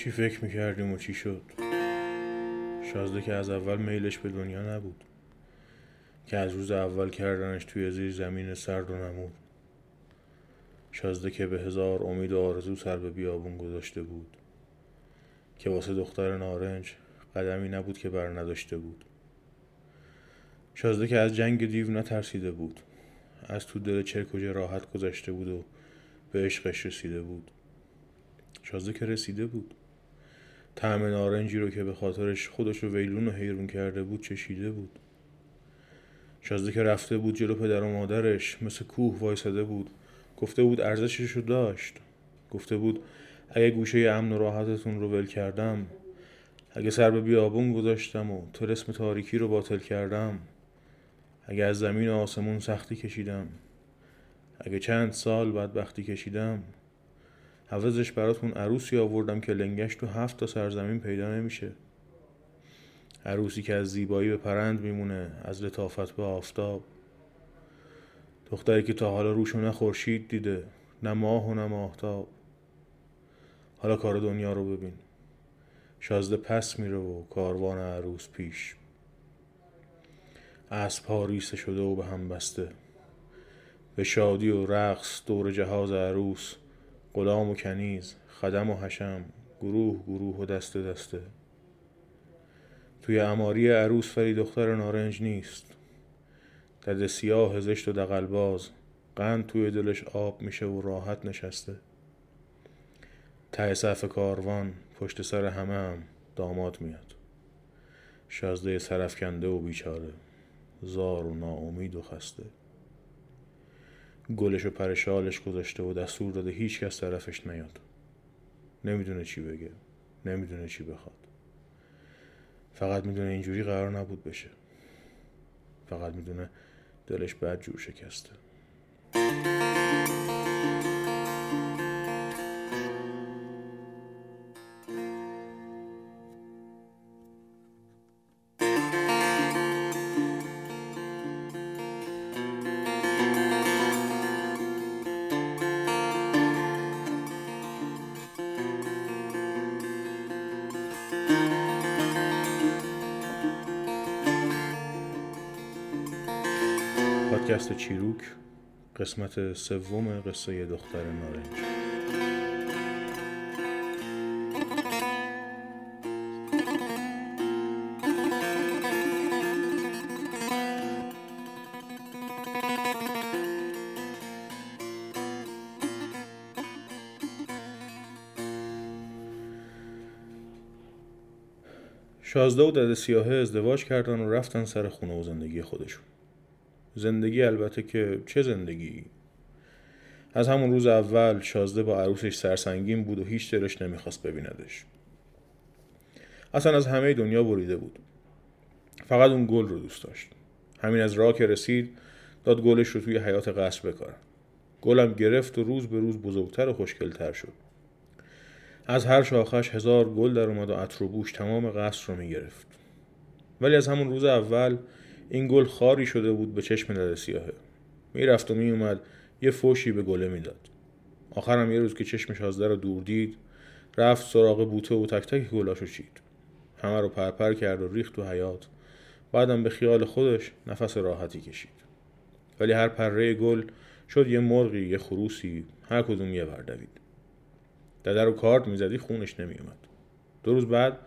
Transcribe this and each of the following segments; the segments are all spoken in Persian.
چی فکر می‌کردیم و چی شد؟ شازده که از اول میلش به دنیا نبود. که از روز اول کردنش توی زیر زمین سرد و نمور شازده که به هزار امید و آرزو سر به بیابون گذاشته بود. که واسه دختر نارنج قدمی نبود که بر نداشته بود. شازده که از جنگ دیو نترسیده بود. از تو دل چرکوجه راحت گذشته بود و به عشقش رسیده بود. شازده که رسیده بود. طعم نارنجی رو که به خاطرش خودش رو ویلون و حیرون کرده بود چشیده بود. شازده که رفته بود جلو پدر و مادرش مثل کوه وایساده بود. گفته بود ارزشش رو داشت. گفته بود اگه گوشه امن و راحتتون رو ول کردم اگه سر به بیابون گذاشتم و ترسم تاریکی رو باطل کردم اگه از زمین و آسمون سختی کشیدم اگه چند سال بدبختی کشیدم عوضش براتون عروسی آوردم که لنگش تو هفت تا سرزمین پیدا نمیشه. عروسی که از زیبایی به پرند میمونه از لطافت به آفتاب. دختری که تا حالا روشو نه خورشید دیده نه ماه و نه ماهتاب. حالا کار دنیا رو ببین. شازده پس میره و کاروان عروس پیش. اسب ها ریسه شده و به هم بسته. به شادی و رقص دور جهاز عروس. غلام و کنیز خدم و حشم گروه گروه و دسته دسته. توی اماری عروس فری دختر نارنج نیست. دد سیاه زشت و دقلباز قند توی دلش آب میشه و راحت نشسته. ته صف کاروان پشت سر همه هم داماد میاد. شازده سرفکنده و بیچاره. زار و ناامید و خسته. گلش و پرشالش گذاشته و دستور داده هیچ کس طرفش نیاد. نمی‌دونه چی بگه. نمی‌دونه چی بخواد. فقط می‌دونه اینجوری قرار نبود بشه. فقط می‌دونه دلش بد جور شکسته. پادکست چیروک قسمت سوم قصه دختر نارنج. شازده و دد سیاهه ازدواج کردن و رفتن سر خونه و زندگی خودشون. زندگی البته که چه زندگی؟ از همون روز اول شازده با عروسش سرسنگین بود و هیچ دلش نمی‌خواست ببیندش. اصلا از همه دنیا بریده بود. فقط اون گل رو دوست داشت. همین از راه که رسید داد گلش رو توی حیات قصر بکارن گلم گرفت و روز به روز بزرگتر و خوشگلتر شد. از هر شاخش هزار گل در اومد و عطر و بوش تمام قصر رو می‌گرفت. ولی از همون روز اول این گل خاری شده بود به چشم دد سیاهه. می‌رفت و میومد یه فوشی به گله می‌داد. آخرم یه روز که چشم شازده رو دور دید رفت سراغ بوته و تک تک گلاشو چید. همه رو پرپر کرد و ریخت تو حیات. بعدم به خیال خودش نفس راحتی کشید. ولی هر پره گل شد یه مرغی یه خروسی هر کدوم یه دوید دده رو کارد می‌زدی خونش نمیومد دو روز بعد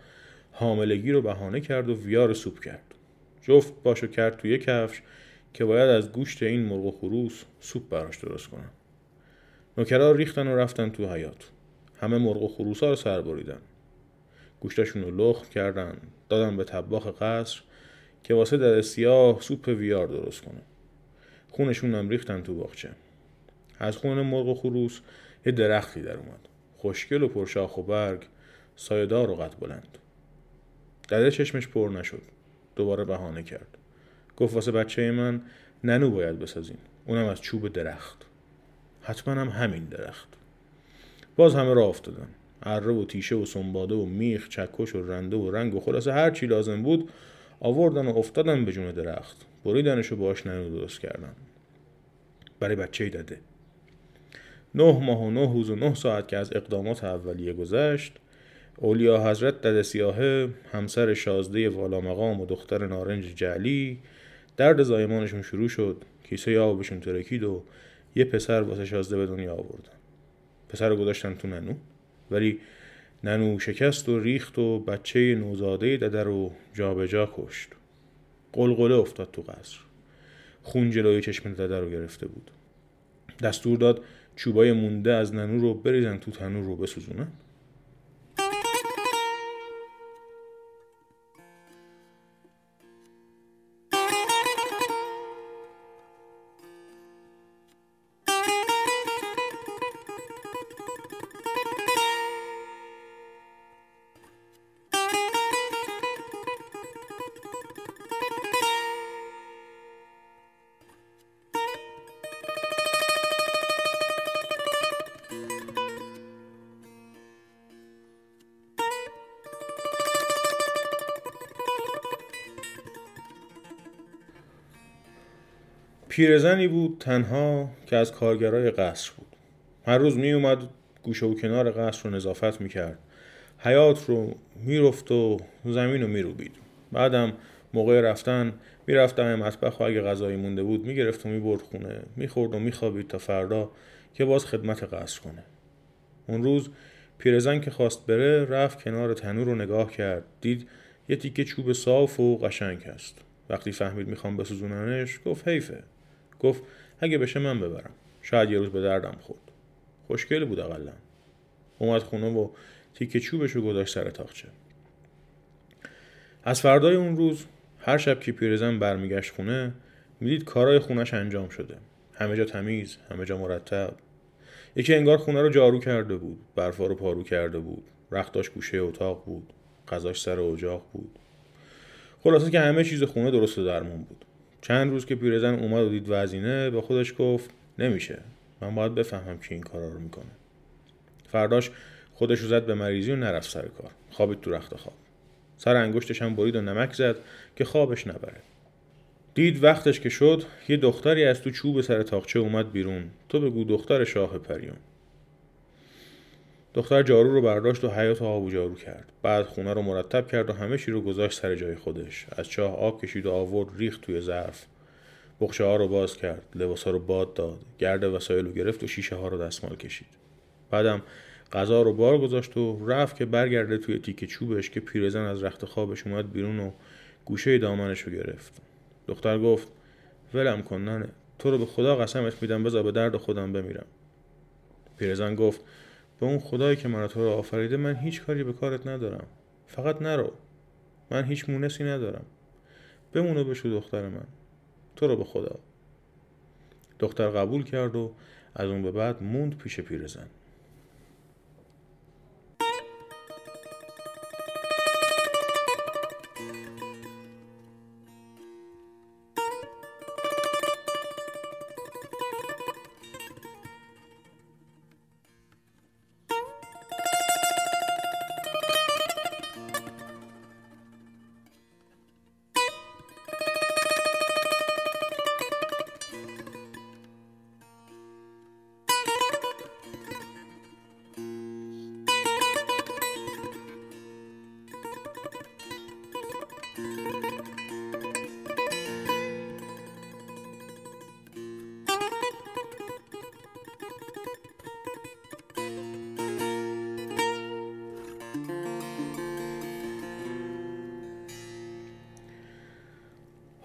حاملگی رو بهانه کرد و ویار سوپ کرد. جفت باشو کرد توی کفش که باید از گوشت این مرغ و خروس سوپ براش درست کنن. نوکرا ریختن و رفتن تو حیات همه مرغ و خروس ها رو سر بریدن. گوشتشون رو لخت کردن دادن به طباخ قصر که واسه در سیاه سوپ ویار درست کنه. خونشون هم ریختن تو باغچه. از خون مرغ و خروس یه درختی در اومد. خوشگل و پرشاخ و برگ سایدار و قد بلند. دده چشمش پر نشد. دوباره بهانه کرد. گفت واسه بچه من ننو باید بسازین اونم از چوب درخت. حتما هم همین درخت. باز همه راه افتادن. اره و تیشه و سنباده و میخ چکش و رنده و رنگ و خلاصه هر چی لازم بود آوردن و افتادن به جون درخت. بریدنش و باش ننو درست کردن. برای بچه داده. نه ماه و نه روز و نه ساعت که از اقدامات اولیه گذشت اولیا حضرت دد سیاهه همسر شازده والا مقام و دختر نارنج جعلی درد زایمانشون شروع شد. کیسه آبشون ترکید و یه پسر واسه شازده به دنیا آوردن. پسر رو گذاشتن تو ننو. ولی ننو شکست و ریخت و بچه نوزاده دده رو جابجا کشت. قلقله افتاد تو قصر. خون جلوی چشم دده رو گرفته بود. دستور داد چوبای مونده از ننو رو بریزن تو تنور رو بسوزونن. پیرزنی بود تنها که از کارگرای قصر بود. هر روز می اومد گوشه و کنار قصر رو نظافت می‌کرد. حیات رو می‌رفت و زمین رو میروبید. بعدم موقع رفتن می‌رفت دم مطبخ و اگه غذایی مونده بود می‌گرفت و می‌برد خونه. می‌خورد و میخوابید تا فردا که باز خدمت قصر کنه. اون روز پیرزن که خواست بره رفت کنار تنور رو نگاه کرد. دید یه تیکه چوب صاف و قشنگ هست. وقتی فهمید می‌خوام بسوزوننش گفت حیفه. گفت اگه بشه من ببرم. شاید یه روز به دردم خورد. خوشگل بود اقلا. اومد خونه و تیکه چوبش رو گذاشت سر تاخچه از فردای اون روز هر شب که پیرزن برمیگشت خونه می‌دید کارای خونش انجام شده. همه جا تمیز همه جا مرتب. یکی انگار خونه رو جارو کرده بود برفا رو پارو کرده بود. رختاش گوشه اتاق بود غذاش سر اجاق بود. خلاصه که همه چیز خونه درست درمون بود. چند روز که پیرزن اومد و دید وزینه به خودش گفت نمیشه. من باید بفهمم کی این کارا رو می‌کنه. فرداش خودش رو زد به مریضی و نرفت سر کار. خوابید تو رخت خواب. سر انگشتش هم برید و نمک زد که خوابش نبره. دید وقتش که شد یه دختری از تو چوب سر تاخچه اومد بیرون. تو بگو دختر شاه پریون. دختر جارو رو برداشت و حیات آب و جارو کرد. بعد خونه رو مرتب کرد و همه چی رو گذاشت سر جای خودش. از چاه آب کشید و آورد ریخت توی ظرف. بخشه ها رو باز کرد. لباس ها رو باد داد. گرد وسایل رو گرفت و شیشه ها رو دستمال کشید. بعدم غذا رو بار گذاشت و رفت که برگرده توی تیک چوبش که پیرزن از رخت خوابش اومد بیرون و گوشه دامنش رو گرفت. دختر گفت ولم کن ننه. تو رو به خدا قسمت میدم. بذار به درد خودم بمیرم. پیرزن گفت به اون خدایی که من تو رو آفریده من هیچ کاری به کارت ندارم. فقط نرو. من هیچ مونسی ندارم. بمونو بشو دختر من. تو رو به خدا. دختر قبول کرد و از اون به بعد موند پیش پیرزن.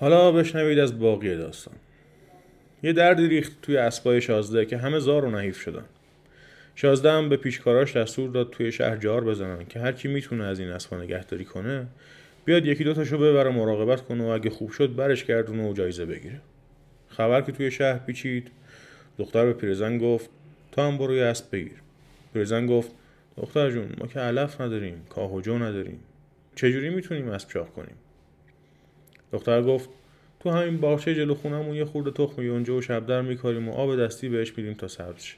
حالا بشنوید از باقی داستان. یه دردی ریخت توی اسبای شازده که همه زار و نحیف شدن. شازده هم به پیشکاراش دستور داد توی شهر جار بزنن که هر کی می‌تونه از این اسبا نگهداری کنه بیاد یکی دو تاشو ببره مراقبت کنه و اگه خوب شد برش گردونه و جایزه بگیره. خبر که توی شهر پیچید دختر به پیرزن گفت تو هم برو اسب بگیر. پیرزن گفت دختر جون ما که علف نداریم کاه و جو نداریم. چجوری می‌تونیم اسب شاه کنیم؟ دختر گفت تو همین باغچه جلو خونمون یه خورده تخم یونجه و شبدر میکاریم و آب دستی بهش میدیم تا سبز شه.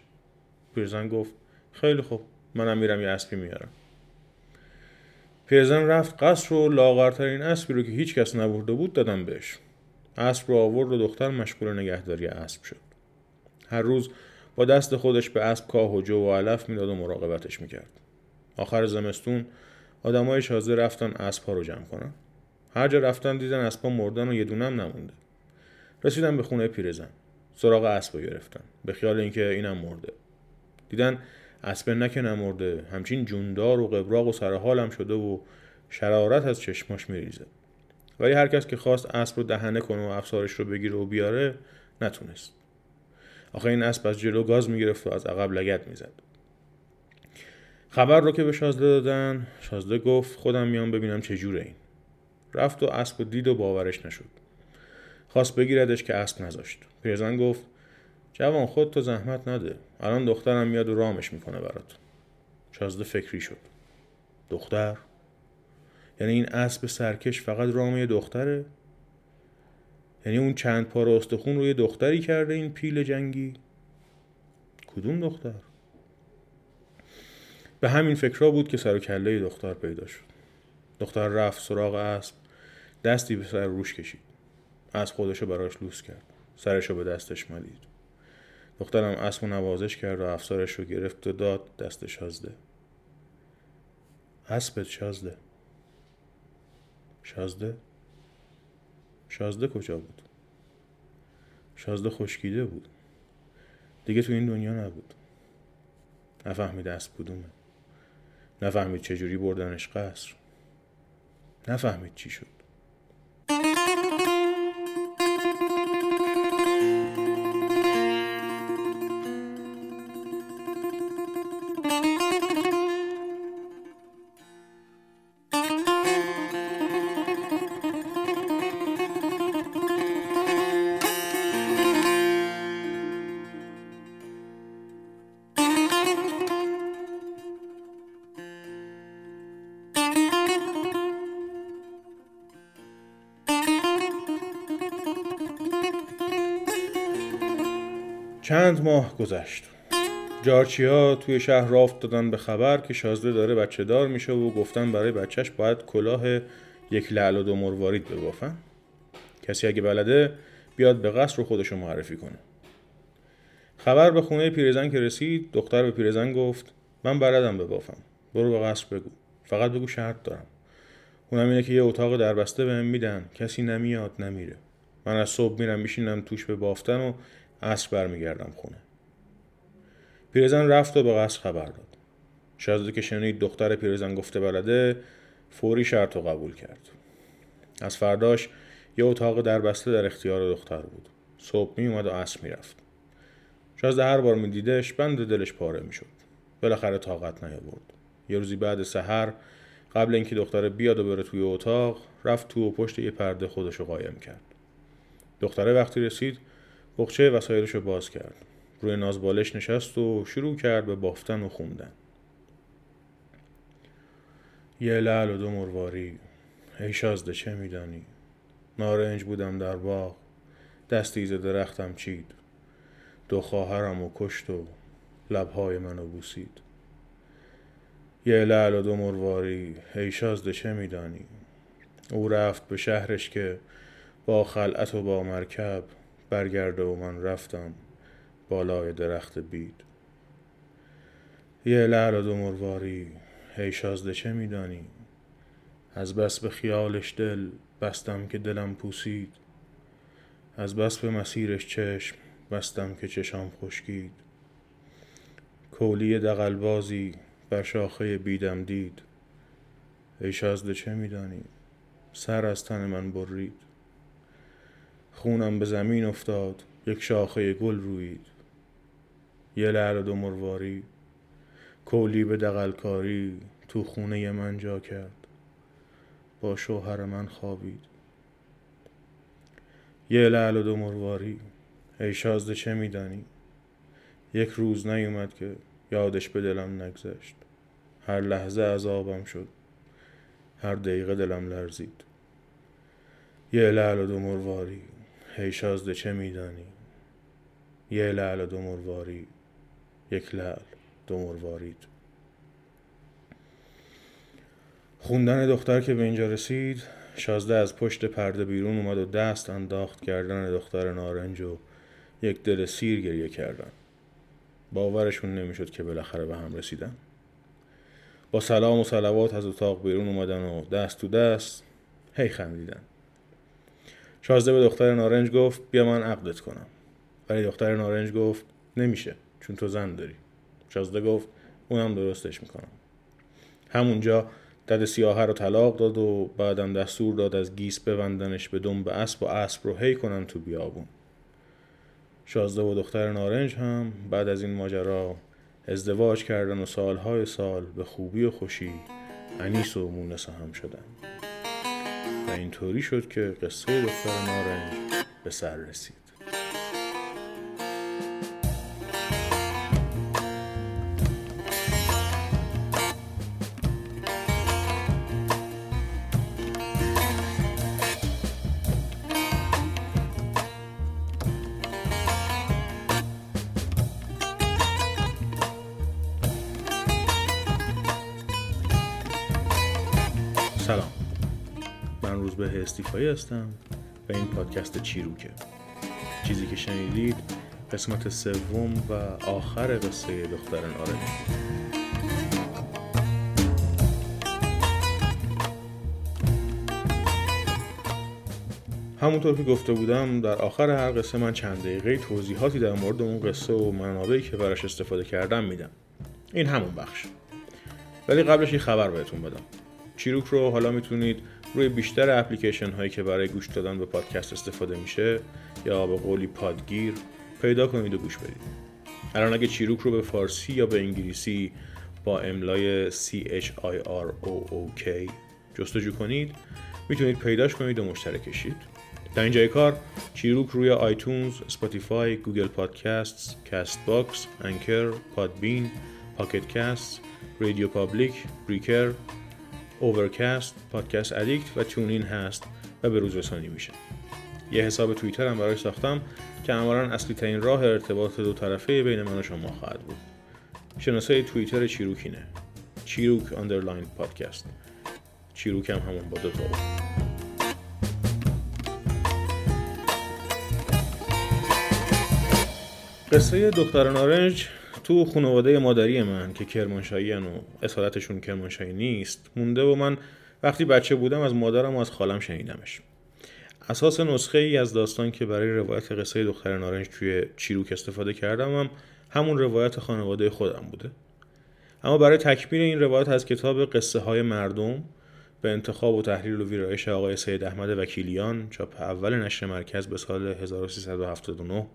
پیرزن گفت خیلی خوب منم میرم یه اسبی میارم پیرزن رفت قصر و لاغرترین اسبی رو که هیچ کس نبرده بود دادم بهش. اسب رو آورد و دختر مشغول نگهداری اسب شد. هر روز با دست خودش به اسب کاه و جو و علف می‌داد و مراقبتش می‌کرد. آخر زمستون آدمای شازده رفتن اسبها رو جمع کنن. هر جا رفتن دیدن اسبا مردن و یه دونم نمونده. رسیدن به خونه پیرزن. سراغ اسب گرفتن. به خیال اینکه اینم مرده. دیدن اسب نکه نمرده همچین جوندار و قبراق و سرحالم شده و شرارت از چشماش میریزه. ولی هر کس که خواست اسب رو دهنه کنه و افسارش رو بگیره و بیاره نتونست. آخه این اسب از جلو گاز می‌گرفت و از عقب لگت می‌زد. خبر رو که به شازده دادن شازده گفت خودم میام ببینم چجوره این. رفت و اسب و دید و باورش نشد. خواست بگیردش که اسب نذاشت. پیرزن گفت جوان خود تو زحمت نده. الان دخترم میاد و رامش می‌کنه برات شازده فکری شد. دختر؟ یعنی این اسب سرکش فقط رام دختره؟ یعنی اون چند پار استخون روی دختری کرده این پیل جنگی؟ کدوم دختر؟ به همین فکرها بود که سر و کله دختر پیدا شد. دختر رفت سراغ اسب. دستی به سر روش کشید. از خودشو براش لوس کرد. سرشو به دستش مالید دخترم اسب نوازش کرد و افسارش رو گرفت و داد دست شازده. اسبت شازده. شازده؟ شازده کجا بود؟ شازده خشکیده بود. دیگه تو این دنیا نبود. نفهمید اسب کدومه. نفهمید چجوری بردنش قصر. نفهمید چی شد. چند ماه گذشت. جارچیا توی شهر رافت دادن به خبر که شازده داره بچه دار میشه و گفتن برای بچهش باید کلاه یک لعل و مروارید ببافن. کسی اگه بلده بیاد به قصر رو خودشو معرفی کنه. خبر به خونه پیرزن که رسید. دختر به پیرزن گفت من بلدم ببافم. برو به قصر بگو. فقط بگو شرط دارم. اونم اینه که یه اتاق دربسته بهم میدن. کسی نمیاد نمیره. من از صبح میرم میشینم توش به بافتن و عصر برمیگردم خونه. پیرزن رفت و به قصر خبر داد. شازده که شنید دختر پیرزن گفته بلده فوری شرط و قبول کرد. از فرداش یه اتاق دربسته در اختیار دختر بود. صبح می اومد و عصر می‌رفت شازده هر بار میدیدش بند دلش پاره می‌شد بالاخره طاقت نیاورد. یه روزی بعد سحر قبل اینکه دختر بیاد و بره توی اتاق رفت تو و پشت یه پرده خودشو قایم کرد. دختره وقتی رسید بخچه وسایلش رو باز کرد. روی نازبالش نشست و شروع کرد به بافتن و خوندن. یه لعل و دو مرواری. ای شازده چه میدانی؟ نارنج بودم در باغ. دستی ز درختم چید. دو خواهرم و کشت و لبهای منو بوسید. یه لعل و دو مرواری. ای شازده چه میدانی؟ او رفت به شهرش که با خلعت و با مرکب برگرده و من رفتم بالای درخت بید. یه لعل دو مرواری هی شازده چه میدانی؟ از بس به خیالش دل بستم که دلم پوسید. از بس به مسیرش چشم بستم که چشام خشکید. کولی دقلبازی بر شاخه بیدم دید. ای شازده چه میدانی؟ سر از تن من برید. خونم به زمین افتاد یک شاخه گل روید. یه لعل دو مرواری کولی به دقلکاری تو خونه من جا کرد. با شوهر من خوابید. یه لعل دو مرواری ای شازده چه میدانی؟ یک روز نیومد که یادش به دلم نگذشت. هر لحظه عذابم شد. هر دقیقه دلم لرزید. یه لعل دو مرواری هی شازده چه میدانی؟ یه لعل دو مرواری یک لعل دو مروارید. خوندن دختر که به اینجا رسید شازده از پشت پرده بیرون اومد و دست انداخت کردن دختر نارنج و یک دل سیر گریه کردن. باورشون نمی‌شد که بالاخره به هم رسیدن. با سلام و سلوات از اتاق بیرون اومدن و دست تو دست هی خندیدن. شازده به دختر نارنج گفت بیا من عقدت کنم. ولی دختر نارنج گفت نمیشه چون تو زن داری. شازده گفت اونم درستش می‌کنم. همونجا دد سیاهه رو طلاق داد و بعدم دستور داد از گیس ببندنش به دم به اسب و اسب رو هی کنن تو بیابون. شازده و دختر نارنج هم بعد از این ماجرا ازدواج کردن و سالهای سال به خوبی و خوشی انیس و مونس هم شدن. و اینطوری شد که قصه دختر نارنج به سر رسید. استیفایی هستم و این پادکست چیروکه. چیزی که شنیدید قسمت سوم و آخر قصه دختر نارنج همونطور که گفته بودم در آخر هر قصه من چند دقیقه توضیحاتی در مورد اون قصه و منابعی که براش استفاده کردم میدم. این همون بخش. ولی قبلش یه خبر بهتون بدم. چیروک رو حالا می‌تونید روی بیشتر اپلیکیشن هایی که برای گوش دادن به پادکست استفاده میشه یا به قولی پادگیر پیدا کنید و گوش بدید. الان اگه چیروک رو به فارسی یا به انگلیسی با املای C H I R O O K جستجو کنید می‌تونید پیداش کنید و مشترک شید. در اینجای کار چیروک روی آیتونز، اسپاتیفای، گوگل پادکست، کست‌باکس، انکر، پادبین، پاکت کست، رادیو پابلیک، بریکر، اوورکست، پادکست ادیکت و تونین هست و به روز رسانی میشه. یه حساب توییتر هم برای ساختم که عملا اصلی ترین راه ارتباط دو طرفه بین من و شما خواهد بود. شناسه توییتر چیروکینه. چیروک underline پادکست. چیروک هم همون با دو تا قصه دختر نارنج تو خانواده مادری من که کرمانشاهی و اصالتشون کرمانشاهی نیست مونده و من وقتی بچه بودم از مادرم و از خالم شنیدمش. اساس نسخه ای از داستان که برای روایت قصه دختر نارنج توی چیروک استفاده کردم هم همون روایت خانواده خودم بوده. اما برای تکمیل این روایت از کتاب قصه های مردم به انتخاب و تحلیل و ویرایش آقای سید احمد وکیلیان چاپ اول نشر مرکز به سال 1379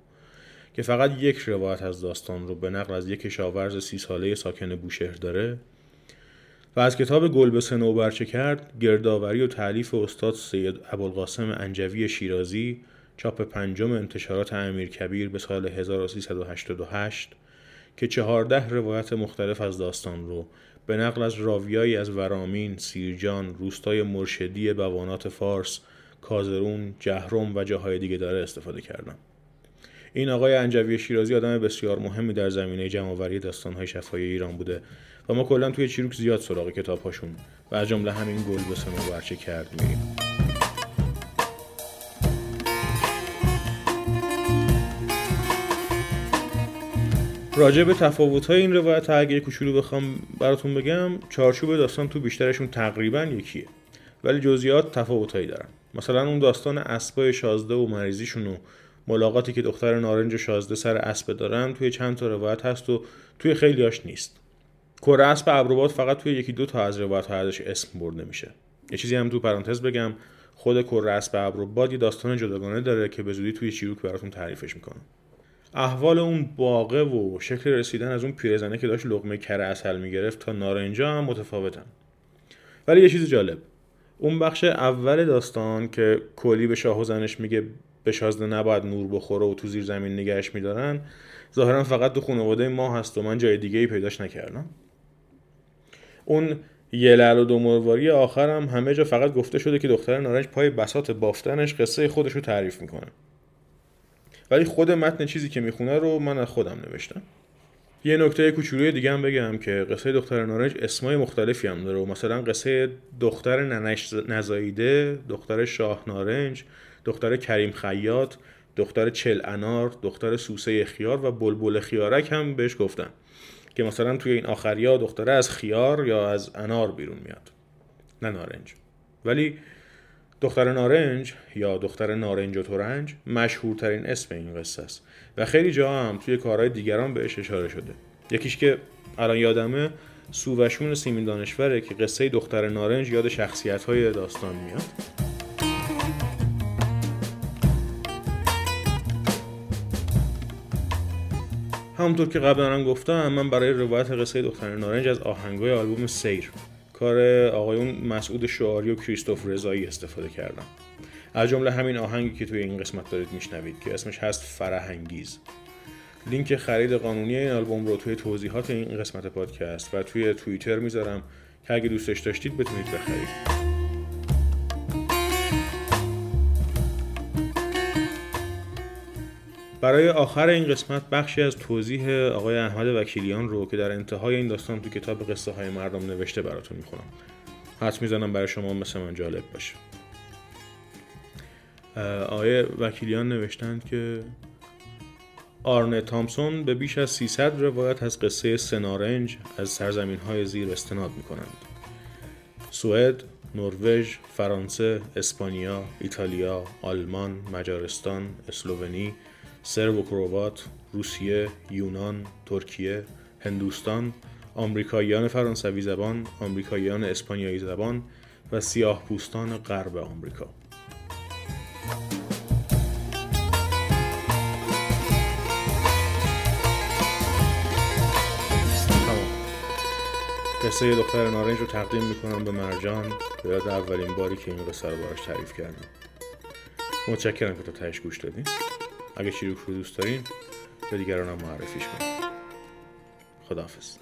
که فقط یک روایت از داستان رو به نقل از یک کشاورز سی ساله ساکن بوشهر داره و از کتاب گل به سنوبرچه کرد گردآوری و تعلیف استاد سید ابوالقاسم انجوی شیرازی چاپ پنجم انتشارات امیر کبیر به سال 1388 که چهارده روایت مختلف از داستان رو به نقل از راویایی از ورامین، سیرجان، روستای مرشدی بوانات فارس، کازرون، جهرم و جاهای دیگه داره استفاده کردم. این آقای انجوی شیرازی آدم بسیار مهمی در زمینه جمعآوری داستانهای شفاهی ایران بوده و ما کلا توی چیروک زیاد سراغ کتابهاشون و از جمله همین گل به سنو برچه کرد میریم. راجع به تفاوت های این روایت اگه کوچولو بخوام براتون بگم چارچوب داستان تو بیشترشون تقریبا یکیه ولی جزئیات تفاوتهایی دارن. مثلا اون داستان اسبای شازده و مریضیشون و ملاقاتی که دختر نارنج و شازده سر اسب دارن توی چند تا روایت هست و توی خیلیاش نیست. کره اسب ابروباد فقط توی یکی دو تا از روایت ازش اسم برده میشه. یه چیزی هم تو پرانتز بگم. خود کره اسب ابروباد یه داستان جداگانه داره که به زودی توی چیروک براتون تعریفش می‌کنم. احوال اون باغه و شکل رسیدن از اون پیرزنه که داشت لقمه کره اصل می‌گرفت تا نارنجا هم متفاوتن. ولی یه چیز جالب. اون بخش اول داستان که کلی به شاه و زنش میگه به شازده نباید نور بخوره و تو زیر زمین نگهش میدارن. ظاهرا فقط تو خانواده ما هست و من جای دیگه ای پیداش نکردم. اون یه لعل و دو مرواری آخرم همه جا فقط گفته شده که دختر نارنج پای بسات بافتنش قصه خودش رو تعریف می‌کنه. ولی خود متن چیزی که می‌خونه رو من از خودم نوشتم. یه نکته کوچولوی دیگه هم بگم که قصه دختر نارنج اسمای مختلفی هم داره مثلا قصه دختر ننش نزاییده دختر شاه نارنج دختر کریم خیاط دختر چل انار دختر سوسه خیار و بلبل خیارک هم بهش گفتن که مثلا توی این آخریا دختره از خیار یا از انار بیرون میاد. نه نارنج. ولی دختر نارنج یا دختر نارنج و تورنج مشهورترین اسم این قصه است و خیلی جا هم توی کارهای دیگران بهش اشاره شده. یکیش که الان یادمه سووشون سیمین دانشوره که قصه دختر نارنج یاد شخصیت های داستان میاد. همونطور که قبلا هم گفتم من برای روایت قصه دختر نارنج از آهنگای آلبوم سیر کار آقایون مسعود شعاری و کریستوف رضایی استفاده کردم. از جمله همین آهنگی که توی این قسمت دارید میشنوید که اسمش هست فرهنگیز. لینک خرید قانونی این آلبوم رو توی توضیحات این قسمت پادکست و توی توییتر می‌ذارم که اگه دوستش داشتید بتونید بخرید. برای آخر این قسمت بخشی از توضیح آقای احمد وکیلیان رو که در انتهای این داستان تو کتاب قصه های مردم نوشته براتون می‌خونم حد می‌زنم برای شما مثل من جالب باشه آقای وکیلیان نوشتند که آرنه تامسون به بیش از 300 روایت از قصه سنارنج از سرزمین های زیر استناد می کنند. سوئد، نروژ، فرانسه، اسپانیا، ایتالیا، آلمان، مجارستان، اسلوونی، سرب و کروات، روسیه، یونان، ترکیه، هندوستان، آمریکاییان فرانسوی زبان، آمریکاییان اسپانیایی زبان و سیاه پوستان غرب آمریکا. قصه دختر نارنج رو تقدیم می‌کنم به مرجان. به یاد اولین باری که این قصه رو براش تعریف کردم. متشکرم که تا تهش گوش دادین. اگه شیروک رو دوست دارین به دیگران هم معرفیش کنید خداحافظ.